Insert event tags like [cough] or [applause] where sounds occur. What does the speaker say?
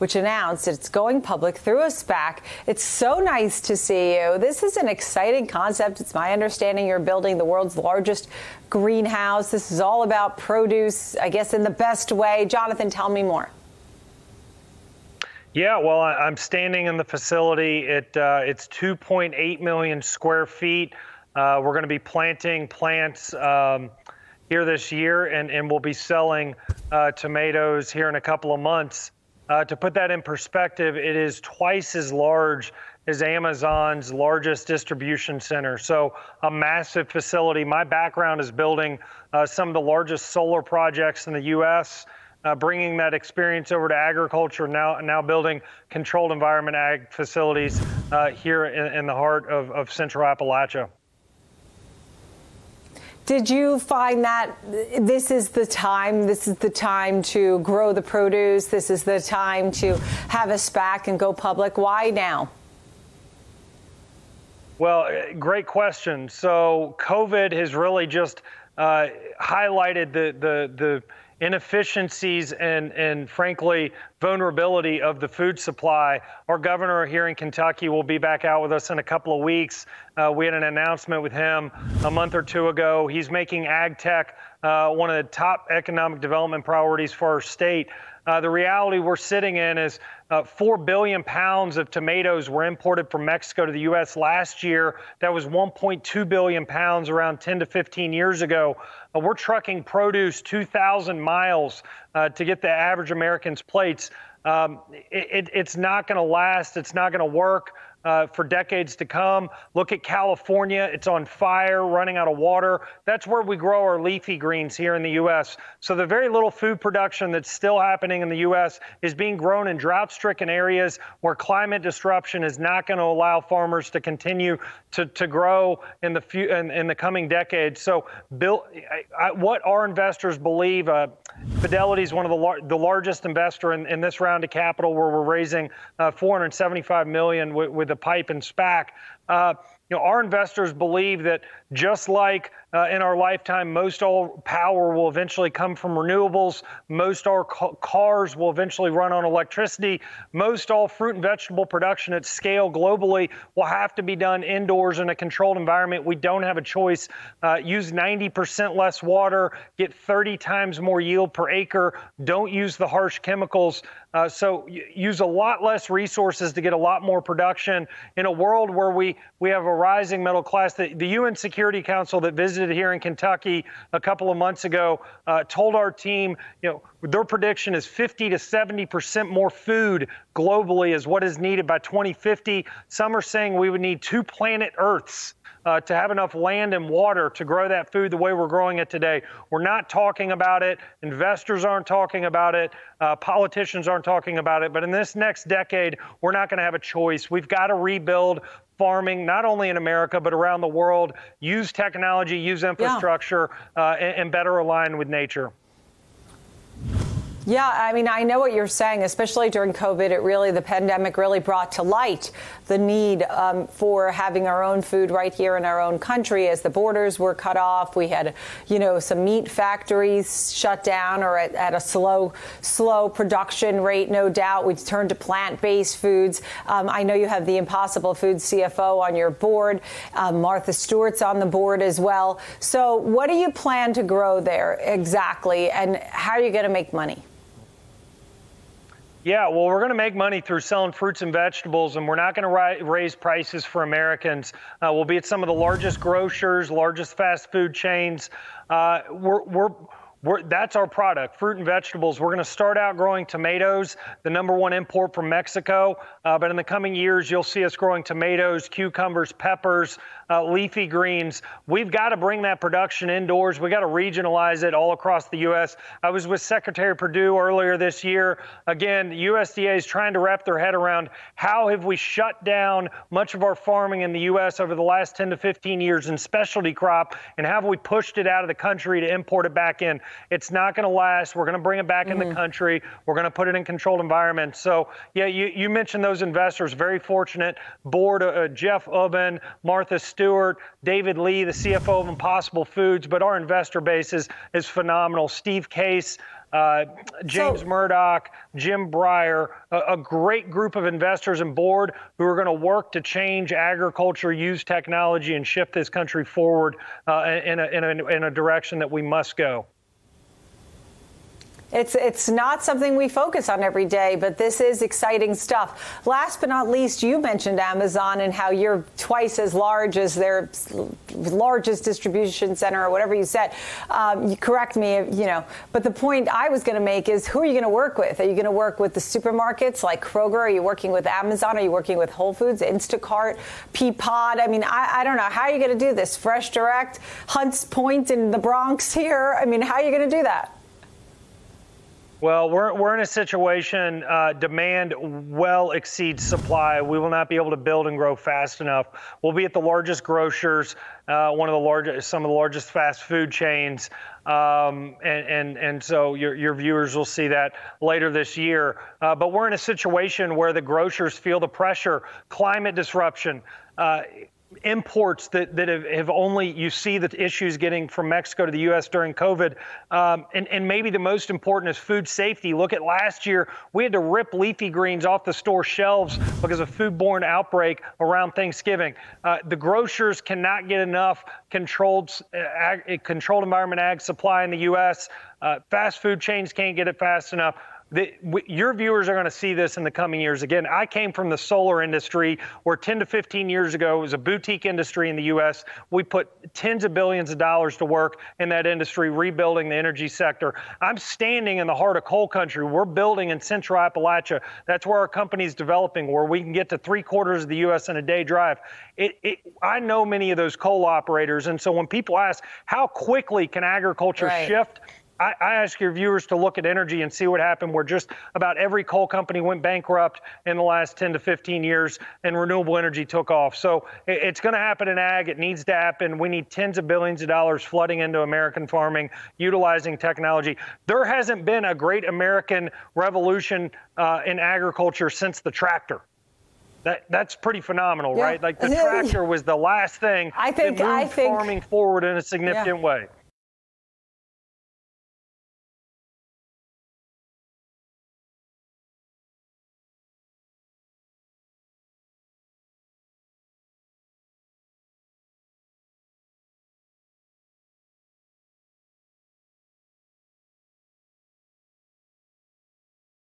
which announced it's going public through a SPAC. It's so nice to see you. This is an exciting concept. It's my understanding you're building the world's largest greenhouse. This is all about produce, I guess, in the best way. Jonathan, tell me more. Yeah, well, I'm standing in the facility. It, uh, it's 2.8 million square feet. Uh, we're going to be planting plants um, here this year, and, and we'll be selling uh, tomatoes here in a couple of months. Uh, to put that in perspective, it is twice as large as Amazon's largest distribution center. So, a massive facility. My background is building uh, some of the largest solar projects in the U.S uh, bringing that experience over to agriculture, now now building controlled environment ag facilities uh, here in, in, the heart of, of Central Appalachia. Did you find that this is the time? This is the time to grow the produce. This is the time to have a SPAC and go public. Why now? Well, great question. So, COVID has really just uh, highlighted the the the inefficiencies and, and frankly, vulnerability of the food supply. Our governor here in Kentucky will be back out with us in a couple of weeks. Uh, we had an announcement with him a month or two ago. He's making ag tech uh, one of the top economic development priorities for our state. Uh, the reality we're sitting in is uh, 4 billion pounds of tomatoes were imported from Mexico to the U.S. last year. That was 1.2 billion pounds around 10 to 15 years ago. Uh, we're trucking produce 2,000 miles uh, to get the average American's plates. Um, it, it, it's not going to last. It's not going to work uh, for decades to come. Look at California, it's on fire, running out of water. That's where we grow our leafy greens here in the U.S. So the very little food production that's still happening in the U.S. is being grown in drought stricken areas where climate disruption is not going to allow farmers to continue to, to grow in the, few, in, in the coming decades. So, Bill, I, I, what our investors believe, uh, Fidelity is one of the, lar- the largest investor in, in, this round of capital where we're raising uh, 475 million with, with the pipe and SPAC. Uh, you know, our investors believe that just like uh, in our lifetime, most all power will eventually come from renewables. Most all ca- cars will eventually run on electricity. Most all fruit and vegetable production at scale globally will have to be done indoors in a controlled environment. We don't have a choice. Uh, use 90% less water, get 30 times more yield per acre. Don't use the harsh chemicals. Uh, so use a lot less resources to get a lot more production in a world where we, we have a rising middle class. The, the UN Security Council that visited here in Kentucky a couple of months ago uh, told our team, you know, their prediction is 50 to 70 percent more food globally is what is needed by 2050. Some are saying we would need two planet Earths uh, to have enough land and water to grow that food the way we're growing it today. We're not talking about it. Investors aren't talking about it. Uh, politicians aren't talking about it. But in this next decade, we're not going to have a choice. We've got to rebuild farming, not only in America, but around the world, use technology, use infrastructure, yeah. uh, and, and better align with nature. Yeah, I mean, I know what you're saying, especially during COVID. It really, the pandemic really brought to light the need um, for having our own food right here in our own country as the borders were cut off. We had, you know, some meat factories shut down or at, at a slow, slow production rate, no doubt. We turned to plant based foods. Um, I know you have the Impossible Foods CFO on your board. Um, Martha Stewart's on the board as well. So, what do you plan to grow there exactly, and how are you going to make money? Yeah, well, we're going to make money through selling fruits and vegetables, and we're not going to ri- raise prices for Americans. Uh, we'll be at some of the largest grocers, largest fast food chains. Uh, we're, we're we're, that's our product, fruit and vegetables. We're going to start out growing tomatoes, the number one import from Mexico. Uh, but in the coming years, you'll see us growing tomatoes, cucumbers, peppers, uh, leafy greens. We've got to bring that production indoors. We got to regionalize it all across the U.S. I was with Secretary Perdue earlier this year. Again, USDA is trying to wrap their head around how have we shut down much of our farming in the U.S. over the last 10 to 15 years in specialty crop, and have we pushed it out of the country to import it back in? It's not going to last. We're going to bring it back mm-hmm. in the country. We're going to put it in controlled environments. So, yeah, you, you mentioned those investors. Very fortunate. Board uh, Jeff Ubben, Martha Stewart, David Lee, the CFO of Impossible Foods. But our investor base is, is phenomenal. Steve Case, uh, James so, Murdoch, Jim Breyer, a, a, great group of investors and board who are going to work to change agriculture, use technology, and shift this country forward uh, in, a, in, a, in a direction that we must go. It's it's not something we focus on every day, but this is exciting stuff. Last but not least, you mentioned Amazon and how you're twice as large as their largest distribution center or whatever you said. Um, you correct me, you know. But the point I was going to make is, who are you going to work with? Are you going to work with the supermarkets like Kroger? Are you working with Amazon? Are you working with Whole Foods, Instacart, Peapod? I mean, I, I don't know. How are you going to do this? Fresh Direct, Hunts Point in the Bronx here. I mean, how are you going to do that? Well, we're, we're in a situation, uh, demand well exceeds supply. We will not be able to build and grow fast enough. We'll be at the largest grocers, uh, one of the largest, some of the largest fast food chains. Um, and, and, and so your, your viewers will see that later this year. Uh, but we're in a situation where the grocers feel the pressure, climate disruption. Imports that, that have, have, only you see the issues getting from Mexico to the U.S. during COVID, um, and, and maybe the most important is food safety. Look at last year, we had to rip leafy greens off the store shelves because of foodborne outbreak around Thanksgiving. Uh, the grocers cannot get enough controlled uh, ag, controlled environment ag supply in the U.S. Uh, fast food chains can't get it fast enough the, your viewers are going to see this in the coming years. Again, I came from the solar industry where 10 to 15 years ago it was a boutique industry in the U.S. We put tens of billions of dollars to work in that industry, rebuilding the energy sector. I'm standing in the heart of coal country. We're building in central Appalachia. That's where our company's developing, where we can get to three quarters of the U.S. in a day drive. It, it, I know many of those coal operators. And so when people ask, how quickly can agriculture right. shift? I, I, ask your viewers to look at energy and see what happened where just about every coal company went bankrupt in the last 10 to 15 years and renewable energy took off. So it, it's going to happen in ag. It needs to happen. We need tens of billions of dollars flooding into American farming, utilizing technology. There hasn't been a great American revolution uh, in agriculture since the tractor. That that's pretty phenomenal, yeah. right? Like the [laughs] tractor was the last thing I think that moved I think, farming forward in a significant yeah. way.